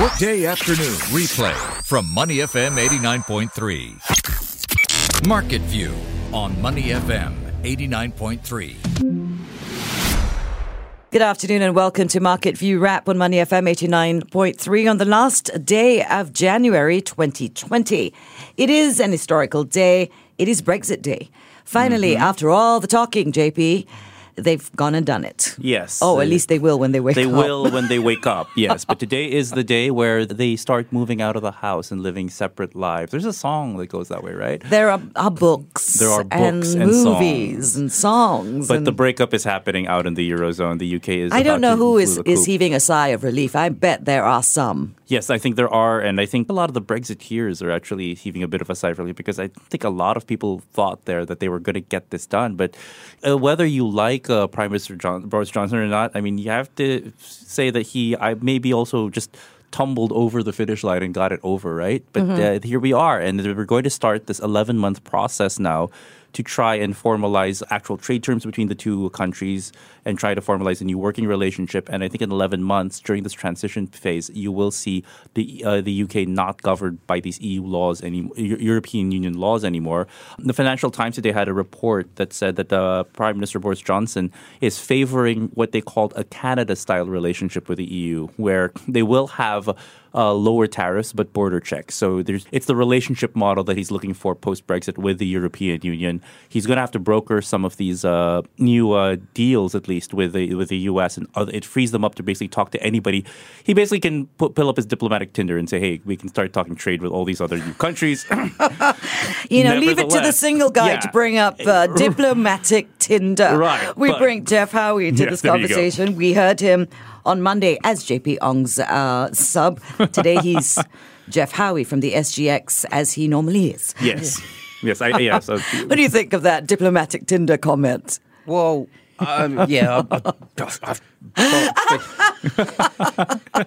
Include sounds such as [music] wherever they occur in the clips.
Workday afternoon replay from Money FM 89.3. Market View on Money FM 89.3. Good afternoon and welcome to Market View Wrap on Money FM 89.3 on the last day of January 2020. It is an historical day. It is Brexit Day. Finally, Mm-hmm. after all the talking, JP, they've gone and done it. Yes. Oh, at least they will when they wake They up. They will when they wake up, [laughs] yes. But today is the day where they start moving out of the house and living separate lives. There's a song that goes that way, right? There are, are books, There are books and movies songs. and songs. But and the breakup is happening out in the Eurozone. The UK is. I don't know who is, is, the is coop. heaving a sigh of relief. I bet there are some. Yes, I think there are, and I think a lot of the Brexiteers are actually heaving a bit of a sigh of relief because I think a lot of people thought there that they were going to get this done. But uh, whether you like uh, Prime Minister John, Boris Johnson or not, I mean, you have to say that he, I maybe also just tumbled over the finish line and got it over, right? But uh, here we are, and we're going to start this 11 month process now to try and formalize actual trade terms between the two countries and try to formalize a new working relationship. And I think in 11 months during this transition phase, you will see the uh, the UK not governed by these EU laws any European Union laws anymore. The Financial Times today had a report that said that uh, Prime Minister Boris Johnson is favoring what they called a Canada-style relationship with the EU, where they will have uh, lower tariffs but border checks. So there's it's the relationship model that he's looking for post Brexit with the European Union. He's going to have to broker some of these uh, new uh, deals at least with the with the U.S. and other, it frees them up to basically talk to anybody. He basically can put, pull up his diplomatic Tinder and say, "Hey, we can start talking trade with all these other new countries." [laughs] You know, leave it to the single guy yeah. to bring up uh, [laughs] diplomatic Tinder. Right, We but- bring Geoff Howie to Yes, this there you go. conversation. We heard him on Monday as JP Ong's uh, sub. Today he's [laughs] Geoff Howie from the SGX as he normally is. yes, yes, I, yeah. So [laughs] What do you think of that diplomatic Tinder comment? Well, um, yeah, I, I, I've, [laughs]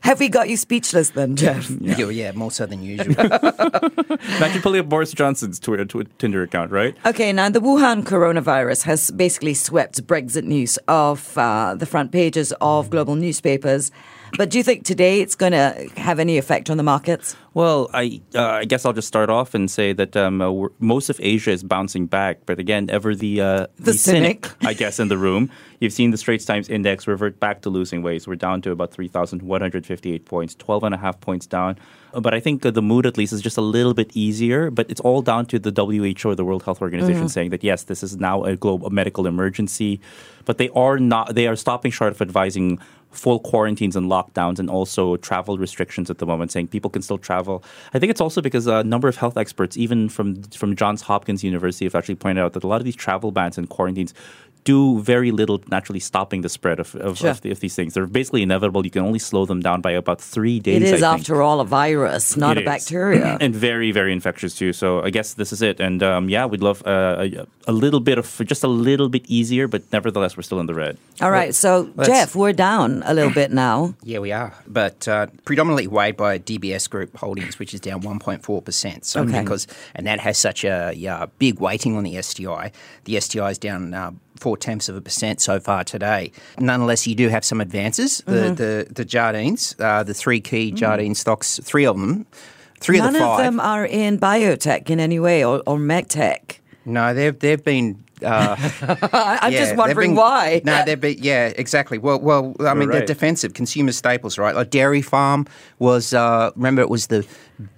Have we got you speechless then, Geoff? yeah. yeah, more so than usual. [laughs] imagine pulling up Boris Johnson's Twitter, tw- Tinder account, right? Okay, now the Wuhan coronavirus has basically swept Brexit news off uh, the front pages of global newspapers. But do you think today it's going to have any effect on the markets? Well, I uh, I guess I'll just start off and say that um, uh, most of Asia is bouncing back, but again, ever the uh, The cynic. I guess, in the room. You've seen the Straits Times Index revert back to losing ways. We're down to about three thousand one hundred fifty-eight points, 12 and a half points down. Uh, But I think uh, the mood, at least, is just a little bit easier. But it's all down to the WHO, the World Health Organization, saying that yes, this is now a global medical emergency. But they are not. They are stopping short of advising full quarantines and lockdowns and also travel restrictions at the moment, saying people can still travel. I think it's also because a number of health experts, even from from Johns Hopkins University, have actually pointed out that a lot of these travel bans and quarantines do very little naturally stopping the spread of, of, Sure. of, the, of these things. They're basically inevitable. You can only slow them down by about three days. It is, I think. after all, a virus, not It a is. bacteria. [clears throat] and very, very infectious too. So I guess this is it. And um, yeah, we'd love uh, a, a little bit of just a little bit easier, but nevertheless, we're still in the red. all right, so let's- Jeff, we're down a little bit now. [clears throat] yeah, we are, but uh, predominantly weighed by DBS Group Holdings, which is down 1.4 percent. So Okay. because and that has such a yeah, big weighting on the STI. The STI is down. Uh, Four tenths of a percent so far today. Nonetheless, you do have some advances. The Mm-hmm. the the Jardines, uh, the three key Jardine stocks, three of them, three None of the of them are in biotech in any way or, or medtech. no, they've they've been uh, [laughs] I, I'm Yeah, just wondering been- why. No, they've been yeah, exactly. Well, well, I mean, they're defensive consumer staples, right? Like Dairy Farm was. Uh, remember, it was the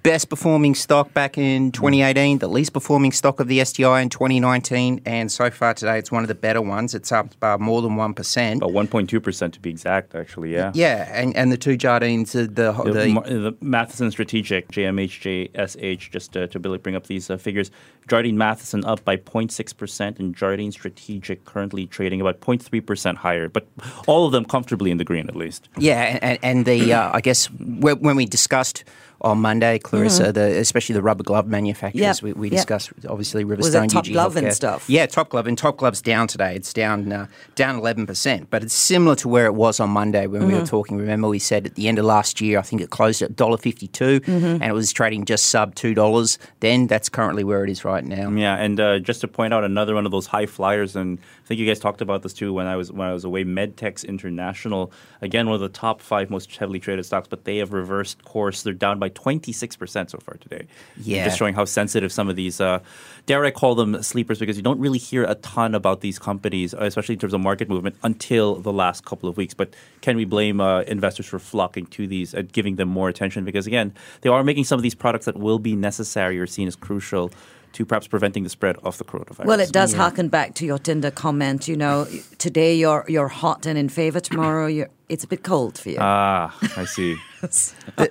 best performing stock back in 2018, the least performing stock of the STI in 2019, and so far today, it's one of the better ones. It's up uh, more than one percent. About 1.2% to be exact, actually, yeah. Yeah, and, and the two Jardines, uh, the The, the, the Matheson Strategic, JMH, JSH, just to, to really bring up these uh, figures. Jardine Matheson up by 0.6%, and Jardine Strategic currently trading about 0.3% higher, but all of them comfortably in the green at least. Yeah, and, and the uh, I guess when we discussed on Monday, Claressa, the, especially the rubber glove manufacturers. Mm-hmm. Yep, We, we yep. discussed obviously Was Riverstone, it Top UG Glove and stuff? Yeah, Top Glove and Top Glove's down today. It's down uh, down eleven percent, but it's similar to where it was on Monday when we Mm-hmm. were talking. Remember, we said at the end of last year, I think it closed at $1.52 Mm-hmm. and it was trading just sub two dollars. Then that's currently where it is right now. Yeah, and uh, just to point out another one of those high flyers and think you guys talked about this too when I was when I was away. Medtecs International, again one of the top five most heavily traded stocks, but they have reversed course. They're down by 26 percent so far today. Yeah. just showing how sensitive some of these. Uh, dare I call them sleepers because you don't really hear a ton about these companies, especially in terms of market movement, until the last couple of weeks. But can we blame uh, investors for flocking to these and giving them more attention? Because again, they are making some of these products that will be necessary or seen as crucial to perhaps preventing the spread of the coronavirus. Well, it does harken back to your Tinder comment. You know, today you're you're hot and in favor. Tomorrow you're, it's a bit cold for you. Ah, I see. [laughs] I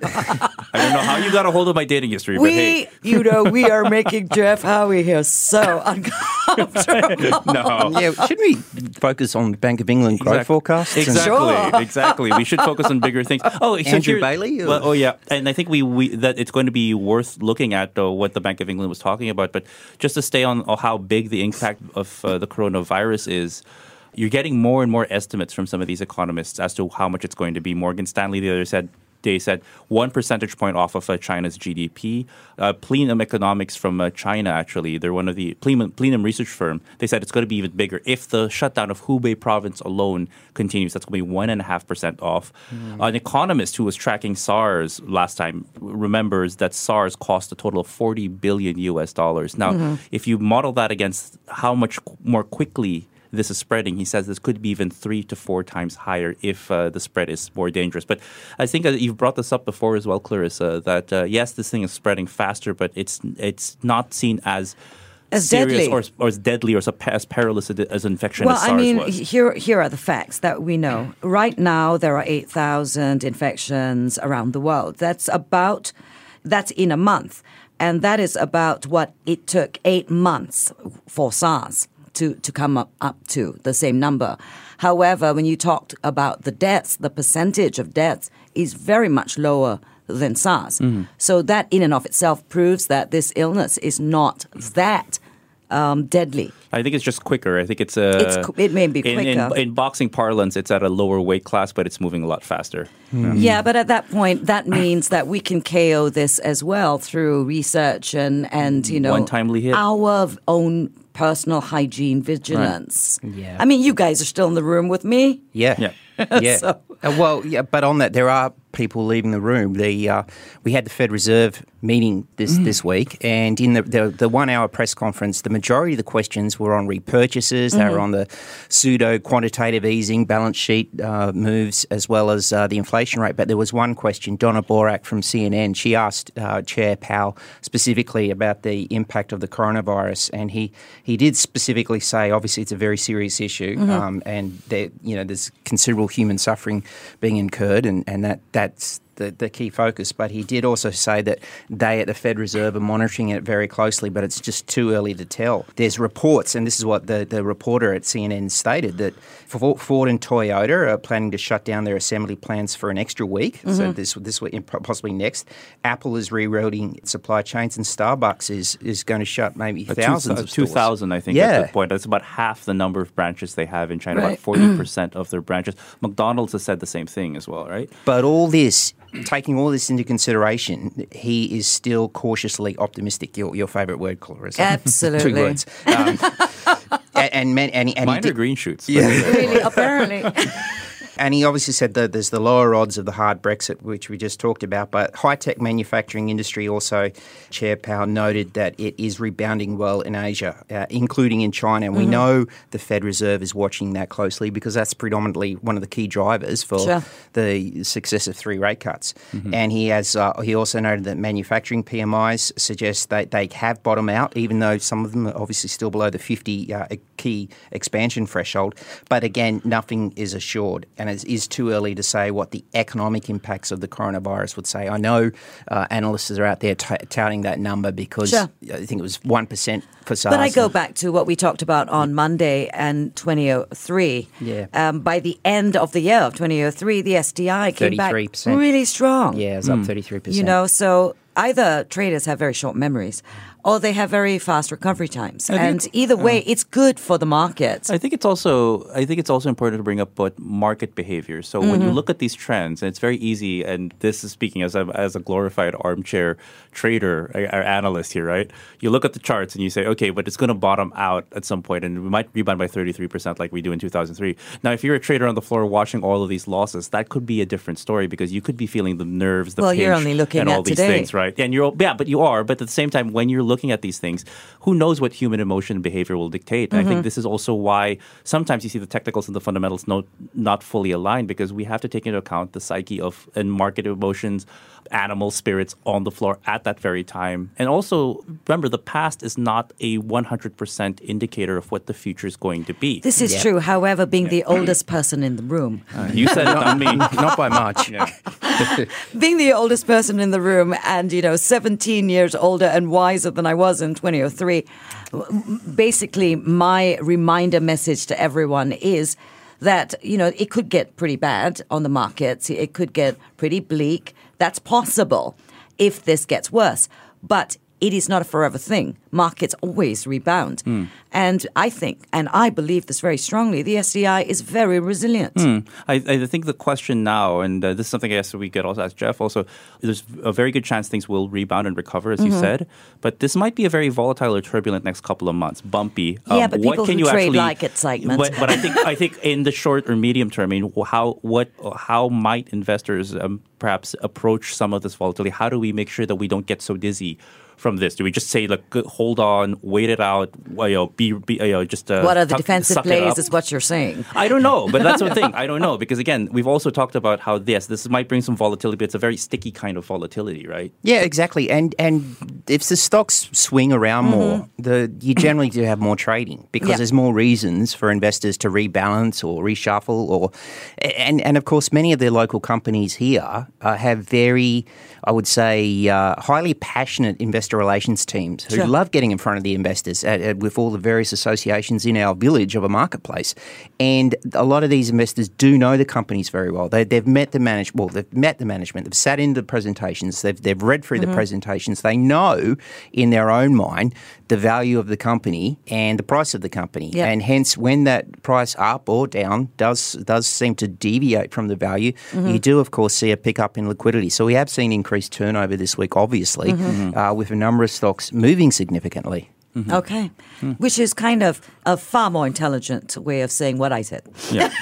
don't know how you got a hold of my dating history, but we, hey, you know, we are making [laughs] Geoff Howie here so uncomfortable. [laughs] no. yeah, shouldn't we focus on Bank of England growth Exact- forecasts? and- Exactly, Sure. exactly. We should focus on bigger things. Oh, so Andrew here- Bailey, Well, oh yeah, and I think we, we that it's going to be worth looking at though what the Bank of England was talking about. But just to stay on how big the impact of uh, the coronavirus is. You're getting more and more estimates from some of these economists as to how much it's going to be. Morgan Stanley the other said they said one percentage point off of uh, China's GDP. Uh, Plenum Economics from uh, China, actually, they're one of the Plenum, Plenum research firm. They said it's going to be even bigger if the shutdown of Hubei province alone continues. That's going to be one and a half percent off. An economist who was tracking SARS last time remembers that SARS cost a total of forty billion U.S. dollars. Now, if you model that against how much more quickly this is spreading. He says this could be even three to four times higher if uh, the spread is more dangerous. But I think uh, you've brought this up before as well, Claressa, that uh, yes, this thing is spreading faster, but it's it's not seen as As serious deadly. or, or as deadly or as, as perilous as as infection Well, as SARS I mean, was. here here are the facts that we know. Right now, there are eight thousand infections around the world. That's about that's in a month, and that is about what it took eight months for SARS to to come up up to the same number. However, when you talked about the deaths, the percentage of deaths is very much lower than SARS. Mm-hmm. So that in and of itself proves that this illness is not that um, deadly. I think it's just quicker. I think it's uh, It's it may be in, in, quicker. in boxing parlance, it's at a lower weight class, but it's moving a lot faster. Yeah, but at that point, that means that we can KO this as well through research and and you know One timely hit. our own personal hygiene vigilance. Yeah. I mean, you guys are still in the room with me. Yeah. Yeah. [laughs] Yeah. So- Uh, well, yeah, but on that, there are people leaving the room. The uh, we had the Fed Reserve meeting this this week, and in the, the the one hour press conference, the majority of the questions were on repurchases. They were on the pseudo quantitative easing balance sheet uh, moves, as well as uh, the inflation rate. But there was one question. Donna Borak from CNN. She asked uh, Chair Powell specifically about the impact of the coronavirus, and he he did specifically say, obviously, it's a very serious issue, um, and there you know there's considerable human suffering being incurred, and, and that that's the, the key focus. But he did also say that they at the Fed Reserve are monitoring it very closely, but it's just too early to tell. There's reports, and this is what the, the reporter at CNN stated that Ford and Toyota are planning to shut down their assembly plants for an extra week. So this this week, possibly next. Apple is rerouting its supply chains, and Starbucks is is going to shut maybe two- thousands uh, of stores. 2,000, I think, Yeah. at the point. That's about half the number of branches they have in China, Right. about 40% [clears throat] of their branches. McDonald's has said the same thing as well, right? But all this, taking all this into consideration, he is still cautiously optimistic. Your, your favourite word, Claressa. [laughs] Absolutely. Two words. Um, [laughs] and, and, man- and, and, he are did- green shoots. Yeah. Really, apparently. [laughs] and he obviously said that there's the lower odds of the hard Brexit, which we just talked about. But high tech manufacturing industry also, Chair Powell noted that it is rebounding well in Asia, uh, including in China. And we know the Fed Reserve is watching that closely because that's predominantly one of the key drivers for Sure. the successive three rate cuts. And he has uh, he also noted that manufacturing PMIs suggest that they have bottomed out, even though some of them are obviously still below the 50 uh, key expansion threshold. But again, nothing is assured, and it is too early to say what the economic impacts of the coronavirus would say. I know uh, analysts are out there t- touting that number because Sure. I think it was one percent for SARS. But I go back to what we talked about on Monday and 2003. Yeah. Um, by the end of the year of 2003, the STI came back 33%. really strong. Yeah, it's up 33%. You know, so either traders have very short memories or they have very fast recovery times. And either way, oh. it's good for the market. I think it's also I think it's also important to bring up what market behavior. So when you mm-hmm. look at these trends, and it's very easy, and this is speaking as a, as a glorified armchair trader or analyst here, right? You look at the charts and you say, okay, but it's going to bottom out at some point, and we might rebound by thirty three percent like we do in two thousand three. Now, if you're a trader on the floor watching all of these losses, that could be a different story because you could be feeling the nerves, the Well, you're only looking and all at these today. things, right? And you're yeah, but you are. But at the same time, when you're looking at these things, who knows what human emotion and behavior will dictate? I Mm-hmm. think this is also why sometimes you see the technicals and the fundamentals not not fully aligned because we have to take into account the psyche of and market emotions, animal spirits on the floor at that very time. And also remember, the past is not a 100% indicator of what the future is going to be. This is Yeah. true. However, being the oldest person in the room, Uh, you said it, not me. [laughs] Not by much. [laughs] [laughs] being the oldest person in the room and, you know, 17 years older and wiser than I was in 2003, basically my reminder message to everyone is that, you know, it could get pretty bad on the markets. It could get pretty bleak. That's possible if this gets worse. But it is not a forever thing. Markets always rebound. And I think, and I believe this very strongly, the STI is very resilient. I, I think the question now, and uh, this is something I guess we could also ask Geoff. Also, there's a very good chance things will rebound and recover, as you Mm-hmm. said. But this might be a very volatile or turbulent next couple of months, bumpy. Um, Yeah, but what people can who you trade actually, like excitement. But, but I think I think in the short or medium term, I mean, how what how might investors um, perhaps approach some of this volatility? How do we make sure that we don't get so dizzy? From this, do we just say, "Look, hold on, wait it out"? You know, be, be you know, just uh, What are the tuck- defensive plays up? is what you're saying. I don't know, but that's the thing. I don't know because again, we've also talked about how this this might bring some volatility, but it's a very sticky kind of volatility, right? Yeah, exactly. And and if the stocks swing around more, the you generally do have more trading because Yeah. there's more reasons for investors to rebalance or reshuffle or and and of course many of the local companies here uh, have very I would say uh, highly passionate investor relations teams who Sure. love getting in front of the investors uh, uh, with all the various associations in our village of a marketplace. And a lot of these investors do know the companies very well. They, they've met the manage well, they've met the management. They've sat in the presentations. They've they've read through the presentations. They know in their own mind the value of the company and the price of the company. Yeah. And hence, when that price up or down does does seem to deviate from the value, you do of course see a pickup in liquidity. So we have seen increased turnover this week, obviously, uh, with a number of stocks moving significantly. Okay. Which is kind of a far more intelligent way of saying what I said. Yeah.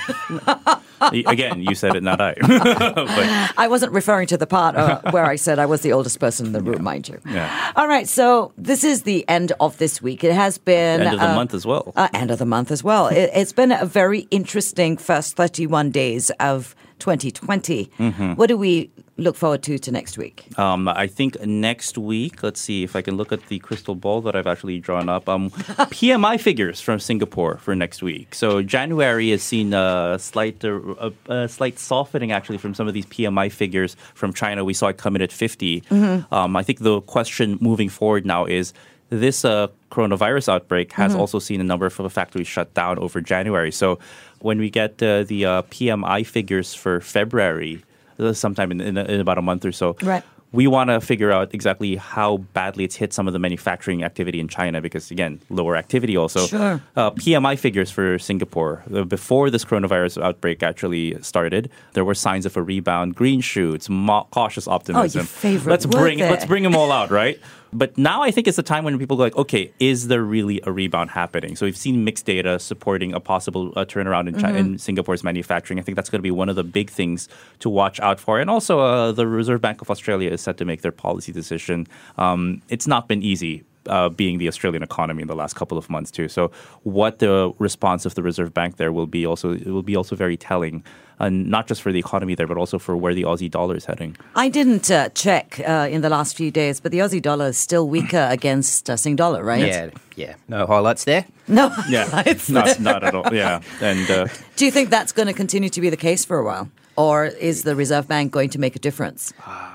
[laughs] Again, you said it, not I. [laughs] I wasn't referring to the part uh, where I said I was the oldest person in the room, mind you. Yeah. All right. So this is the end of this week. It has been end of the uh, month as well. Uh, end of the month as well. It, it's been a very interesting first 31 days of 2020. Mm-hmm. What do we look forward to to next week? Um, I think next week, let's see if I can look at the crystal ball that I've actually drawn up. Um, [laughs] PMI figures from Singapore for next week. So January has seen a slight, uh, a, a slight softening actually from some of these PMI figures from China. We saw it come in at 50. Um, I think the question moving forward now is this uh, coronavirus outbreak has also seen a number of factories shut down over January. So when we get uh, the uh, PMI figures for February, sometime in, in, in about a month or so, Right. we want to figure out exactly how badly it's hit some of the manufacturing activity in China because, again, lower activity also. Sure. Uh, PMI figures for Singapore. Uh, before this coronavirus outbreak actually started, there were signs of a rebound, green shoots, mo- cautious optimism. Oh, your favorite let's word bring there. Let's bring them all out, [laughs] right? But now I think it's the time when people go like, okay, is there really a rebound happening? So we've seen mixed data supporting a possible uh, turnaround in, Mm-hmm. in Singapore's manufacturing. I think that's going to be one of the big things to watch out for. And also, uh, the Reserve Bank of Australia is set to make their policy decision. Um, it's not been easy. Uh, being the Australian economy in the last couple of months too, so what the response of the Reserve Bank there will be also it will be also very telling, and not just for the economy there, but also for where the Aussie dollar is heading. I didn't uh, check uh, in the last few days, but the Aussie dollar is still weaker [clears throat] against uh, Sing dollar, right? Yeah, yeah. No highlights there. No. Yeah, It's- not not at all. Yeah, and uh, [laughs] Do you think that's going to continue to be the case for a while? Or is the Reserve Bank going to make a difference?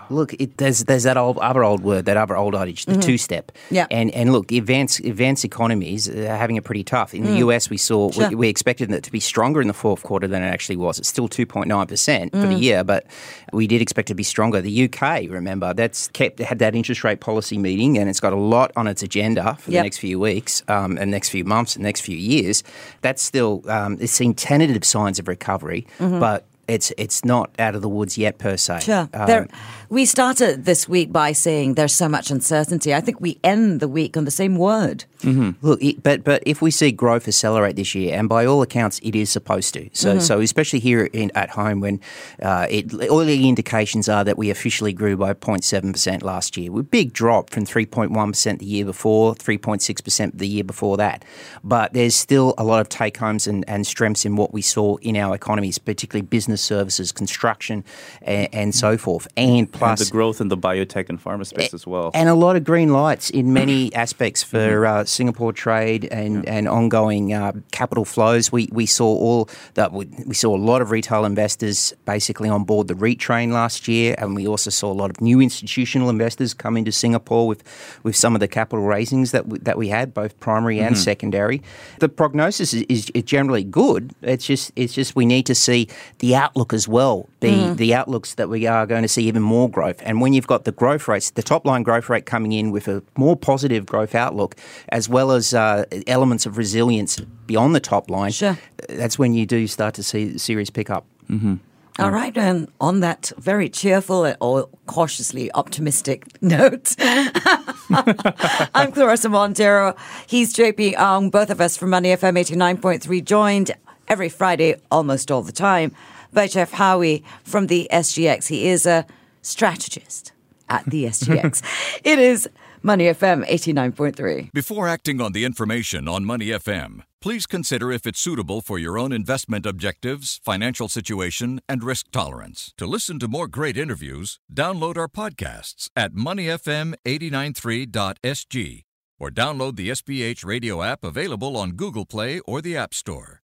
Look, it, there's there's that old other old word, that other old adage, the two step. Mm-hmm. Yeah. And and look, advanced advanced economies are having it pretty tough. In the US, we saw Mm. Sure. we, we expected it to be stronger in the fourth quarter than it actually was. It's still two point nine percent for Mm. the year, but we did expect it to be stronger. The UK, remember, that's kept had that interest rate policy meeting, and it's got a lot on its agenda for Yep. the next few weeks, um, and next few months, and next few years. That's still um, it's seen tentative signs of recovery, but. It's it's not out of the woods yet per se. Sure. Um, there, we started this week by saying there's so much uncertainty. I think we end the week on the same word. Look, it, but but if we see growth accelerate this year, and by all accounts, it is supposed to. So so especially here in, at home, when uh, it, all the indications are that we officially grew by 0.7 percent last year, a big drop from 3.1 percent the year before, 3.6 percent the year before that. But there's still a lot of take homes and, and strengths in what we saw in our economies, particularly business services, construction, and, and so forth, and And plus the growth in the biotech and pharma space as well. and a lot of green lights in many aspects for uh, Singapore trade and, and ongoing uh, capital flows. We we saw all that we, we saw a lot of retail investors basically on board the REIT train last year, and we also saw a lot of new institutional investors come into Singapore with with some of the capital raisings that we, that we had, both primary and secondary. The prognosis is, is generally good. It's just it's just we need to see the outlook as well. The the outlooks that we are going to see even more growth. And when you've got the growth rates, the top line growth rate coming in with a more positive growth outlook, as well as uh, elements of resilience beyond the top line, Sure. that's when you do start to see serious pickup. All right, and on that very cheerful or cautiously optimistic [laughs] note, [laughs] I'm Claressa Monteiro. He's JP Ong, both of us from Money FM 89.3, joined every Friday, almost all the time, by Geoff Howie from the SGX. He is a strategist at the SGX. [laughs] it is Money FM 89.3. Before acting on the information on Money FM, please consider if it's suitable for your own investment objectives, financial situation, and risk tolerance. To listen to more great interviews, download our podcasts at moneyfm893.sg or download the SPH radio app available on Google Play or the App Store.